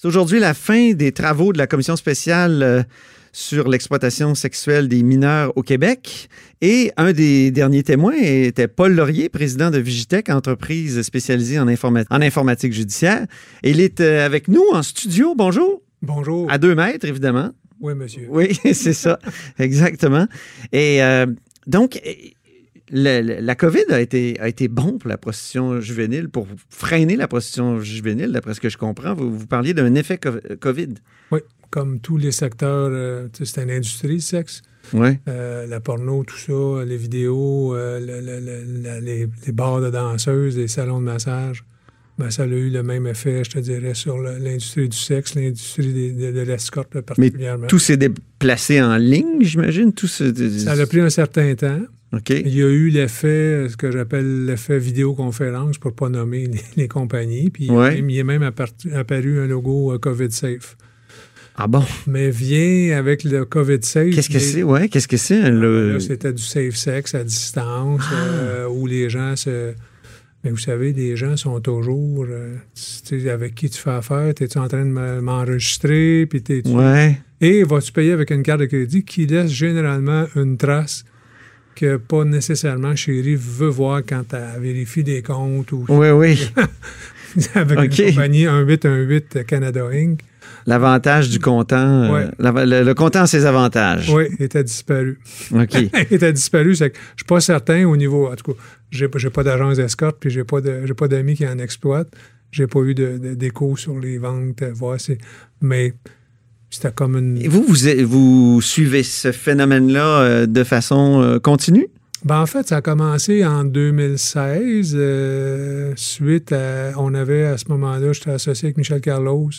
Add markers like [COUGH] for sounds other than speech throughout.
C'est aujourd'hui la fin des travaux de la commission spéciale euh, sur l'exploitation sexuelle des mineurs au Québec. Et un des derniers témoins était Paul Laurier, président de Vigitech, entreprise spécialisée en, informa- en informatique judiciaire. Et il est euh, avec nous en studio. Bonjour. Bonjour. À deux mètres, évidemment. Oui, monsieur. Oui, [LAUGHS] c'est ça. Exactement. Et euh, donc, le- le- la COVID a été, a été bon pour la prostitution juvénile, pour freiner la prostitution juvénile, d'après ce que je comprends. Vous, vous parliez d'un effet co- COVID. Oui, comme tous les secteurs, euh, c'est une industrie, le sexe. Oui. Euh, la porno, tout ça, les vidéos, euh, le- le- le- la- les, les bars de danseuses, les salons de massage. Ben, ça a eu le même effet, je te dirais, sur l'industrie du sexe, l'industrie de, de l'escorte Mais particulièrement. tout s'est déplacé en ligne, j'imagine? Tout. Ça a pris un certain temps. Il y a eu l'effet, ce que j'appelle l'effet vidéoconférence, pour ne pas nommer les, [LAUGHS] les compagnies. Puis il y a Ouais. même- il est même apparu un logo euh, COVID Safe. Ah bon? Mais vient avec le COVID Safe. Qu'est-ce que c'est? Ouais, qu'est-ce que c'est? le- Là, c'était du safe sex à distance, Ah. euh, où les gens se. Mais vous savez, les gens sont toujours. euh, tu sais, avec qui tu fais affaire? Es-tu en train de me- m'enregistrer? Puis t'es-tu- Ouais. Et vas-tu payer avec une carte de crédit qui laisse généralement une trace que pas nécessairement chérie veut voir quand tu vérifies des comptes ou Oui, oui. [LAUGHS] avec une compagnie 1818 Canada Inc. L'avantage du comptant. euh, Ouais. le, le comptant a ses avantages. Oui, était disparu. OK. [LAUGHS] était disparu, c'est que je suis pas certain au niveau. En tout cas, j'ai, pas d'agence d'escorte, puis j'ai pas de, d'amis qui en exploitent. J'ai pas eu de, de- d'écho sur les ventes, euh, voir si- mais c'était comme une. Et vous, vous, vous suivez ce phénomène-là euh, de façon euh, continue? Ben, en fait, ça a commencé en 2016, euh, suite à. On avait à ce moment-là, j'étais associé avec Michel Carlos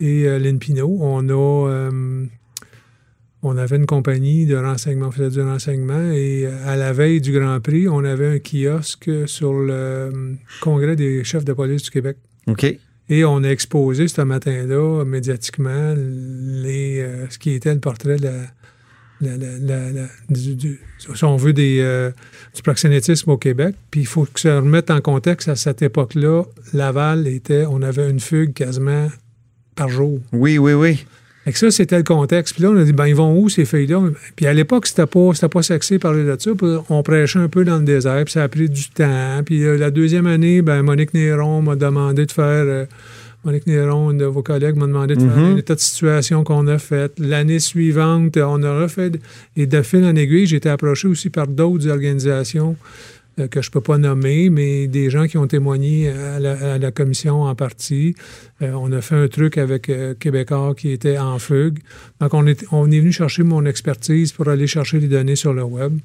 et euh, Lynn Pinault. On a. euh, on avait une compagnie de renseignement, on faisait du renseignement, et à la veille du Grand Prix, on avait un kiosque sur le Congrès des chefs de police du Québec. OK. Et on a exposé ce matin-là, médiatiquement, les, euh, ce qui était le portrait du, du- si des, euh, du proxénétisme au Québec. Puis il faut que ça remette en contexte, à cette époque-là, Laval était, on avait une fugue quasiment par jour. Oui, oui, oui. Fait que ça, c'était le contexte. Puis là, on a dit, ben, ils vont où, ces filles-là? Puis à l'époque, c'était pas, c'était pas sexy parler de ça. Puis on prêchait un peu dans le désert, puis ça a pris du temps. Puis euh, la deuxième année, ben, Monique Néron m'a demandé de faire... euh, Monique Néron, une de vos collègues, m'a demandé de faire Mhm. un état de situation qu'on a fait. L'année suivante, on a refait... Et de fil en aiguille, j'ai été approché aussi par d'autres organisations euh, que je ne peux pas nommer, mais des gens qui ont témoigné à la, commission en partie. Euh, on a fait un truc avec euh, Québécois qui était en fugue. Donc, on est, on est venu chercher mon expertise pour aller chercher les données sur le web.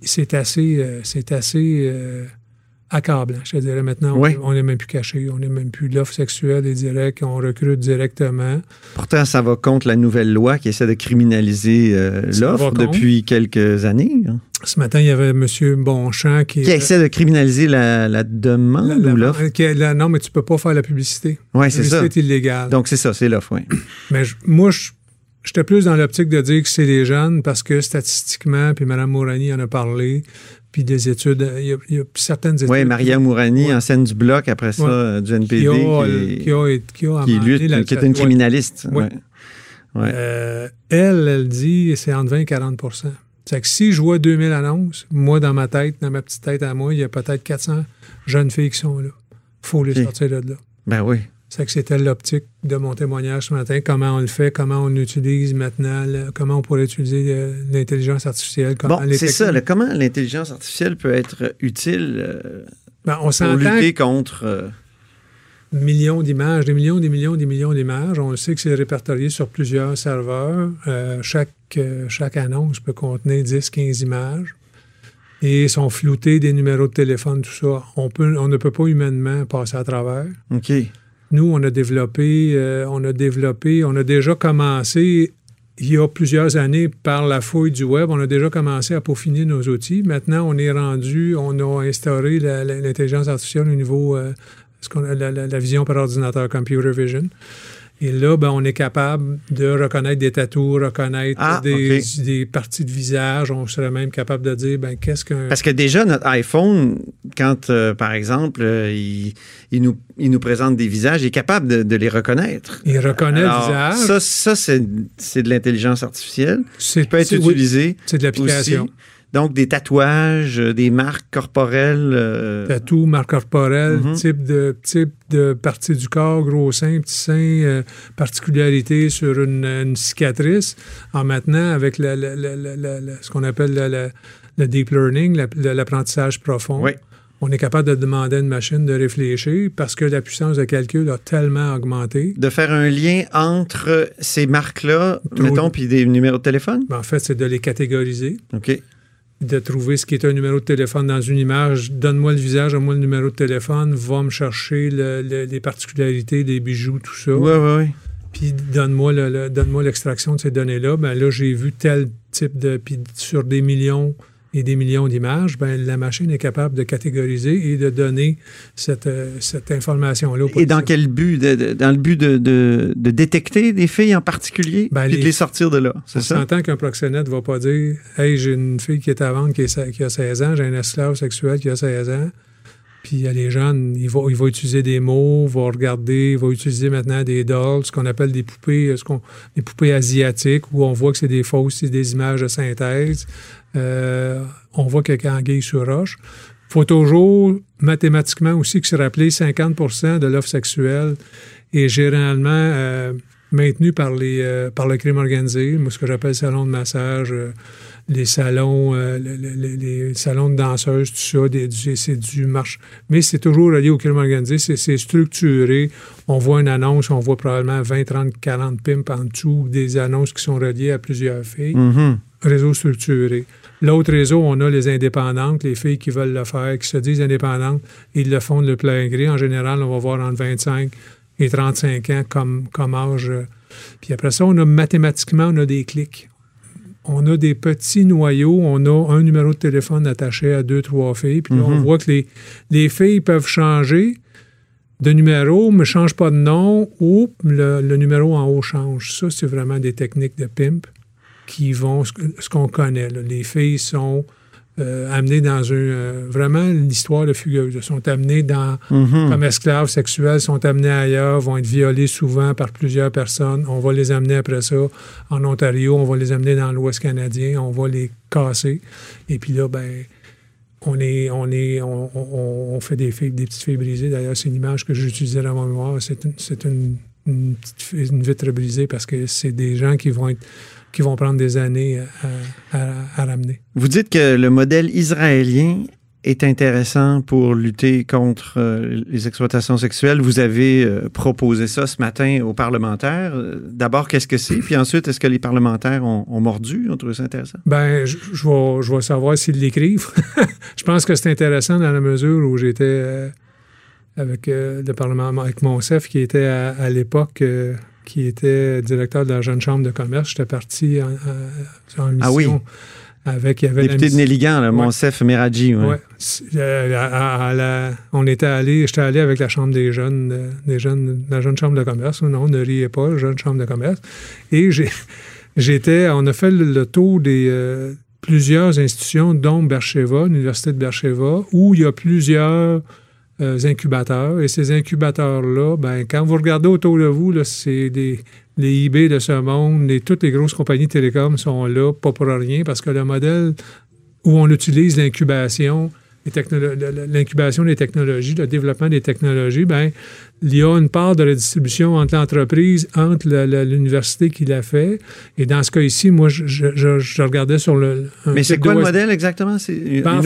C'est assez, c'est assez accablant, je te dirais. Maintenant, Oui. on n'est même plus caché, on n'est même plus l'offre sexuelle est directe, on recrute directement. Pourtant, ça va contre la nouvelle loi qui essaie de criminaliser euh, l'offre depuis quelques années. hein. Ce matin, il y avait M. Bonchamp qui... Qui essaie de criminaliser la, la demande La- la- ou l'offre? la- non, mais tu peux pas faire la publicité. Oui, La c'est ça. publicité est illégale. Donc, c'est ça, c'est l'offre, oui. Mais je- moi, je- j'étais plus dans l'optique de dire que c'est les jeunes parce que statistiquement, puis Mme Mourani en a parlé, puis des études, il y a, il y a certaines études. Oui, Maria Mourani, Ouais. ancienne du bloc, après ça, Ouais. euh, du NPD, qui a, qui, qui a, qui a qui amendé lutte, la- qui est une criminaliste. Ouais. Euh, elle, elle dit c'est entre 20 et 40% C'est que si je vois 2000 annonces, moi, dans ma tête, dans ma petite tête à moi, il y a peut-être 400 jeunes filles qui sont là. faut les sortir de là. Ben oui. C'est que c'était l'optique de mon témoignage ce matin, comment on le fait, comment on utilise maintenant, le- comment on pourrait utiliser euh, l'intelligence artificielle? Comment Bon, c'est ça. comment l'intelligence artificielle peut être utile euh, Ben, on pour lutter contre... euh, millions d'images, des millions, des millions, des millions d'images. On sait que c'est répertorié sur plusieurs serveurs. Euh, chaque, euh, chaque annonce peut contenir 10, 15 images. Et sont floutés des numéros de téléphone, tout ça. On, peut, on ne peut pas humainement passer à travers. OK. Nous, on a développé, euh, on a développé, on a déjà commencé il y a plusieurs années par la fouille du web, on a déjà commencé à peaufiner nos outils. Maintenant, on est rendu, on a instauré l'intelligence artificielle au niveau euh, la vision par ordinateur, computer vision. Et là, ben, on est capable de reconnaître des tatous, reconnaître Ah, des, parties de visage. On serait même capable de dire, ben, qu'est-ce qu'un... Parce que déjà, notre iPhone, quand, euh, par exemple, euh, il, il nous, il nous présente des visages, il est capable de, de les reconnaître. Il reconnaît Alors, le visage. Ça, ça c'est, c'est de l'intelligence artificielle. c'est qui peut être c'est- oui, c'est de l'application. Donc, des tatouages, euh, des marques corporelles. euh, Tatou, marque corporelle, Mhm. type, de, type de partie du corps, gros sein, petit sein, euh, particularité sur une, une cicatrice. En maintenant, avec la- la- la- ce qu'on appelle le deep learning, la- la- l'apprentissage profond, Oui. on est capable de demander à une machine de réfléchir parce que la puissance de calcul a tellement augmenté. de faire un lien entre ces marques-là, mettons, puis des numéros de téléphone? Ben, en fait, c'est de les catégoriser. OK. De trouver ce qui est un numéro de téléphone dans une image. Donne-moi le visage, donne-moi le numéro de téléphone, va me chercher le- le- les particularités, les bijoux, tout ça. Oui, oui, oui. Puis donne-moi le- le- donne-moi l'extraction de ces données-là. Ben là, j'ai vu tel type de. Puis sur des millions et des millions d'images, ben la machine est capable de catégoriser et de donner cette, euh, cette information-là. Et dans quel but? De- de- dans le but de, de- détecter des filles en particulier, Ben, puis de les- sortir de là. C'est On ça? s'entend qu'un proxénète ne va pas dire Hey, j'ai une fille qui est à vendre qui, est se- qui a 16 ans, j'ai un esclave sexuel qui a 16 ans. Puis il y a les jeunes, il va, il va utiliser des mots, il va regarder, il va utiliser maintenant des dolls, ce qu'on appelle des poupées, euh, ce qu'on, des poupées asiatiques, où on voit que c'est des fausses, c'est des images de synthèse. Euh, on voit qu'il y a anguille sur roche. Il faut toujours mathématiquement aussi que se rappeler 50% de l'offre sexuelle est généralement euh, maintenue par, les, euh, par le crime organisé, moi, ce que j'appelle salon de massage, les salons, le- le- le- les, salons de danseuses, tout ça, c'est du marche. Mais c'est toujours relié au crime organisé, c'est structuré. On voit une annonce, on voit probablement 20, 30, 40 pimps en dessous, des annonces qui sont reliées à plusieurs filles Mhm. réseau structuré. L'autre réseau, on a les indépendantes, les filles qui veulent le faire, qui se disent indépendantes, ils le font de le plein gré. En général, on va voir entre 25 et 35 ans comme, comme âge. euh. Puis après ça, on a mathématiquement, on a des clics. On a des petits noyaux, on a un numéro de téléphone attaché à deux, trois filles. Puis là, on Mhm. voit que les, les filles peuvent changer de numéro, mais ne changent pas de nom, ou le, le numéro en haut change. Ça, c'est vraiment des techniques de pimp qui vont, ce, qu'on connaît. là. Les filles sont euh, amenées dans un... euh, vraiment, l'histoire de fugueuse. Elles sont amenées dans, Mhm. comme esclaves sexuels, sont amenées ailleurs, vont être violées souvent par plusieurs personnes. On va les amener après ça en Ontario, on va les amener dans l'Ouest canadien, on va les casser. Et puis là, ben... On, est, on, est, on, on- on fait des, filles, des petites filles brisées. D'ailleurs, c'est une image que j'utilisais dans mon mémoire. C'est une, c'est une, une petite une vitre brisée parce que c'est des gens qui vont, être, qui vont prendre des années à, à- à ramener. Vous dites que le modèle israélien est intéressant pour lutter contre euh, les exploitations sexuelles. Vous avez euh, proposé ça ce matin aux parlementaires. Euh, D'abord, qu'est-ce que c'est? Puis ensuite, est-ce que les parlementaires ont, ont mordu? Ont trouvé ça intéressant? Ben, je, je vais, je vais savoir s'ils l'écrivent. [LAUGHS] je pense que c'est intéressant dans la mesure où j'étais euh, avec euh, le Parlement, avec Monsef, qui était à, à l'époque, euh, qui était directeur de la jeune chambre de commerce. J'étais parti en, en- en mission Ah oui. avec. Il y avait Député de Néligan, là, Ouais. Monsef Meradji. ouais. Ouais. Euh, à- à- à la- on était allé, j'étais allé avec la chambre des jeunes, des jeunes, la jeune chambre de commerce. Non, ne riez pas, la jeune chambre de commerce. Et [LAUGHS] j'étais, on a fait le, le tour des euh, plusieurs institutions, dont Bercheva, l'université de Bercheva, où il y a plusieurs incubateurs. Et ces incubateurs-là, ben, quand vous regardez autour de vous, c'est des, les eBay de ce monde, les, toutes les grosses compagnies télécom sont là, pas pour rien, parce que le modèle où on utilise l'incubation, l'incubation des technologies, le développement des technologies, ben, il y a une part de la distribution entre l'entreprise, entre l'université qui l'a fait. Et dans ce cas ici, moi, je, je- je- je regardais sur le. un Mais c'est quoi le modèle exactement? C'est une Ben,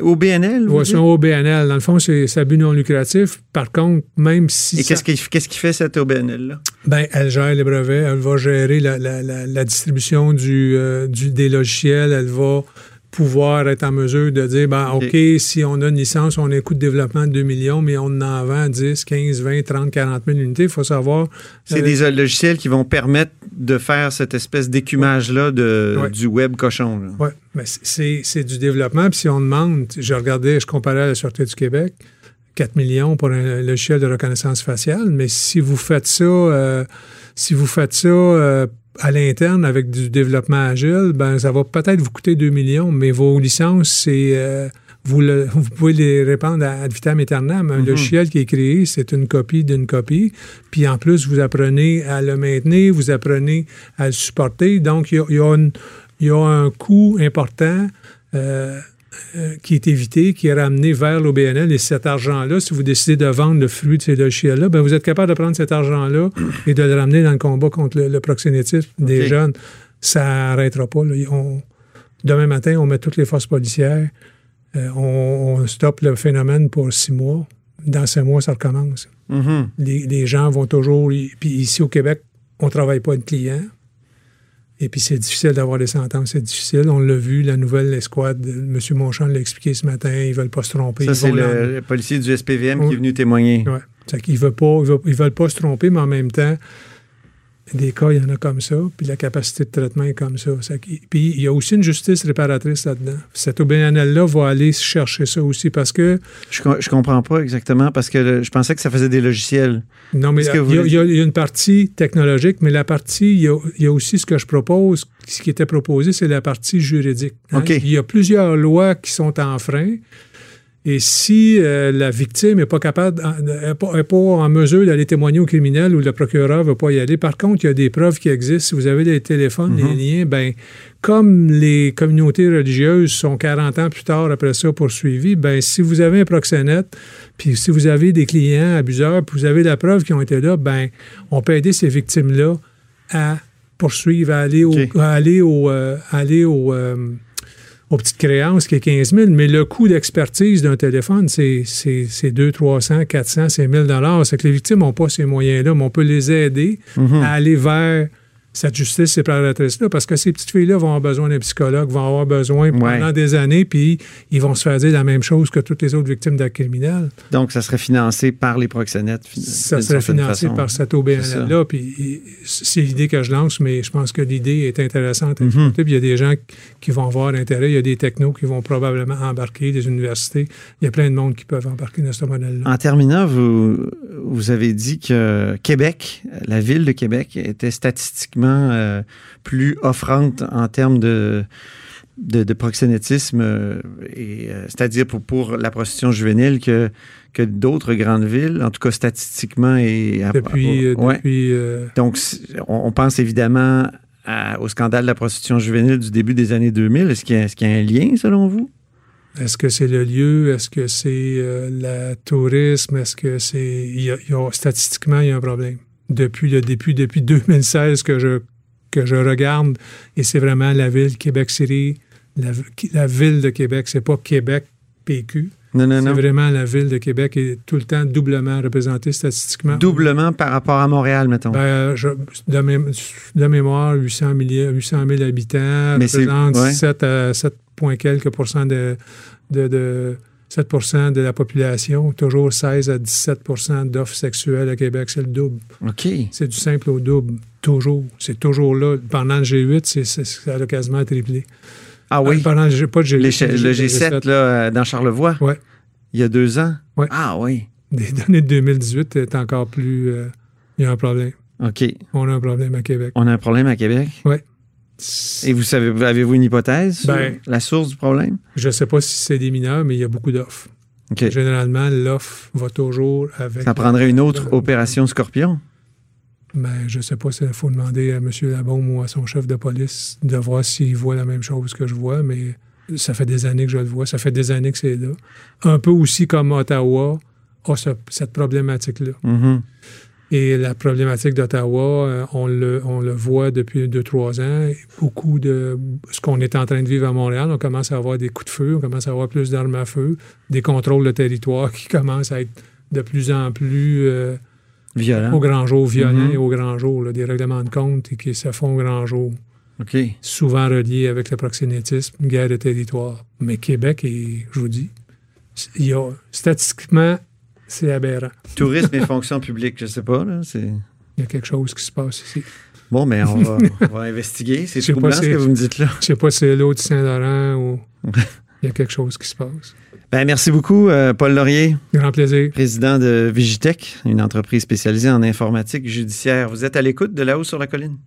OBNL? dites? c'est un OBNL. Dans le fond, c'est ça but non lucratif. Par contre, même si. Et qu'est-ce qui, qui fait cette OBNL-là? Ben, elle gère les brevets, elle va gérer la, la- la- la distribution du, euh, du- des logiciels, elle va pouvoir être en mesure de dire, ben, OK. OK, si on a une licence, on a un coût de développement de 2 millions, mais on en vend 10, 15, 20, 30, 40 000 unités, il faut savoir. C'est euh, des euh, logiciels qui vont permettre de faire cette espèce d'écumage-là de, Ouais. du web cochon. Oui, mais c'est c'est du développement. Puis si on demande, je regardais, je comparais à la Sûreté du Québec, 4 millions pour un logiciel de reconnaissance faciale, mais si vous faites ça, euh, si vous faites ça euh, à l'interne avec du développement agile, ben ça va peut-être vous coûter 2 millions, mais vos licences, c'est euh, vous, le- [LAUGHS] vous pouvez les répandre à ad vitam aeternam. Un logiciel qui est créé, c'est une copie d'une copie. Puis en plus, vous apprenez à le maintenir, vous apprenez à le supporter. Donc, il y a, y a y a un coût important euh, euh, qui est évité, qui est ramené vers l'OBNL. Et cet argent-là, si vous décidez de vendre le fruit de ces logiciels-là, ben vous êtes capable de prendre cet argent-là et de le ramener dans le combat contre le, le proxénétisme des jeunes. Ça n'arrêtera pas. là. On- demain matin, on met toutes les forces policières. Euh, on, on stoppe le phénomène pour six mois. Dans six mois, ça recommence. Mhm. Les, les gens vont toujours. Puis ici au Québec, on ne travaille pas de clients. Et puis c'est difficile d'avoir des sentences, c'est difficile. On l'a vu, la nouvelle escouade, M. Monchamp l'a expliqué ce matin, ils ne veulent pas se tromper. Ça, c'est le, le policier du SPVM qui Oui. est venu témoigner. Veulent pas, ils veulent, ils veulent pas se tromper, mais en même temps, des cas, il y en a comme ça, puis la capacité de traitement est comme ça. Qu'il- Puis il y a aussi une justice réparatrice là-dedans. Cet OBNL-là va aller chercher ça aussi parce que, Je, je comprends pas exactement parce que le- je pensais que ça faisait des logiciels. non, mais il y, a- y y y une partie technologique, mais la partie, il y y a aussi ce que je propose, ce qui était proposé, c'est la partie juridique. hein. Il y a plusieurs lois qui sont en frein. Et si euh, la victime n'est pas capable, n'est pas, est pas en mesure d'aller témoigner au criminel ou le procureur ne veut pas y aller, par contre, il y a des preuves qui existent. Si vous avez les téléphones, Mhm. les liens, ben, comme les communautés religieuses sont 40 ans plus tard après ça poursuivies, ben, si vous avez un proxénète, puis si vous avez des clients abuseurs, puis vous avez la preuve qui ont été là, ben, on peut aider ces victimes-là à poursuivre, à aller au, à aller au, euh, aller au, euh, aux petites créances qui est 15 000, mais le coût d'expertise d'un téléphone, c'est c'est- c'est 200, 300, 400, c'est 1000 C'est que les victimes n'ont pas ces moyens-là, mais on peut les aider Mhm. à aller vers cette justice séparatrice-là, parce que ces petites filles-là vont avoir besoin d'un psychologue, vont avoir besoin Ouais. pendant des années, puis ils vont se faire dire la même chose que toutes les autres victimes d'actes criminels. Donc, ça serait financé par les proxénètes. Ça serait financé façon. par cet C'est OBNL-là. Puis c'est l'idée que je lance, mais je pense que l'idée est intéressante Mhm. exploiter. Puis il y a des gens qui vont avoir intérêt. Il y a des technos qui vont probablement embarquer, des universités. Il y a plein de monde qui peuvent embarquer dans ce modèle-là. En terminant, vous, vous avez dit que Québec, la ville de Québec, était statistiquement euh, plus offrante en termes de, de, de proxénétisme, euh, et, euh, c'est-à-dire pour, pour la prostitution juvénile que, que d'autres grandes villes, en tout cas statistiquement. Et, Depuis, Ouais. depuis Donc, on, on pense évidemment à- au scandale de la prostitution juvénile du début des années 2000. Est-ce qu'il y, a- y un lien, selon vous? est-ce que c'est le lieu? Est-ce que c'est euh, le tourisme? Est-ce que c'est. statistiquement, il y a un problème? Depuis le début, depuis 2016 que je, que je regarde, et c'est vraiment la ville Québec-City, la, la ville de Québec, c'est pas Québec PQ. Non, non, C'est non. vraiment la ville de Québec est tout le temps doublement représentée statistiquement. Doublement par rapport à Montréal, mettons. Ben, je- de, mé- de mémoire, 800 000, 800 000 habitants, Mais c'est- représente ouais. 7 à 7 points quelques pourcents de, de, de 7% de la population, toujours 16 à 17% d'offres sexuelles à Québec, c'est le double. OK. C'est du simple au double, toujours. C'est toujours là. Pendant le G8, c'est, c'est- ça a quasiment triplé. Ah oui? Euh, pendant le pas le G8, Les G- le le G7, là, euh, dans Charlevoix? Ouais. Il y a deux ans? Ouais. Ah oui. Les données de 2018 est encore plus. euh, il y a un problème. OK. On a un problème à Québec. On a un problème à Québec? Et vous savez, avez-vous une hypothèse sur Ben- la source du problème? Je ne sais pas si c'est des mineurs, mais il y a beaucoup d'offres. OK. Généralement, l'offre va toujours avec. Ça prendrait une autre opération Scorpion? Mais je ne sais pas s'il faut demander à M. Labaume ou à son chef de police de voir s'il voit la même chose que je vois, mais ça fait des années que je le vois. Ça fait des années que c'est là. Un peu aussi comme Ottawa a ce- cette problématique-là. Mhm. Et la problématique d'Ottawa, euh, on le, on le voit depuis deux, trois ans. Beaucoup de ce qu'on est en train de vivre à Montréal, on commence à avoir des coups de feu, on commence à avoir plus d'armes à feu, des contrôles de territoire qui commencent à être de plus en plus euh, Violent. au grand jour, violents et au grand jour, là, des règlements de compte qui se font au grand jour. Souvent relié avec le proxénétisme, guerre de territoire. Mais Québec, et je vous dis, il y a, statistiquement, c'est aberrant. Tourisme et fonction publique, je sais pas. Là. Il y a quelque chose qui se passe ici. Bon, mais on va, [LAUGHS] on va investiguer. C'est troublant ce que vous me dites là. Je sais pas si c'est l'eau du Saint-Laurent ou il y a quelque chose qui se passe. Ben, merci beaucoup, euh, Paul Laurier, Grand plaisir. président de Vigitech, une entreprise spécialisée en informatique judiciaire. Vous êtes à l'écoute de là-haut sur la colline.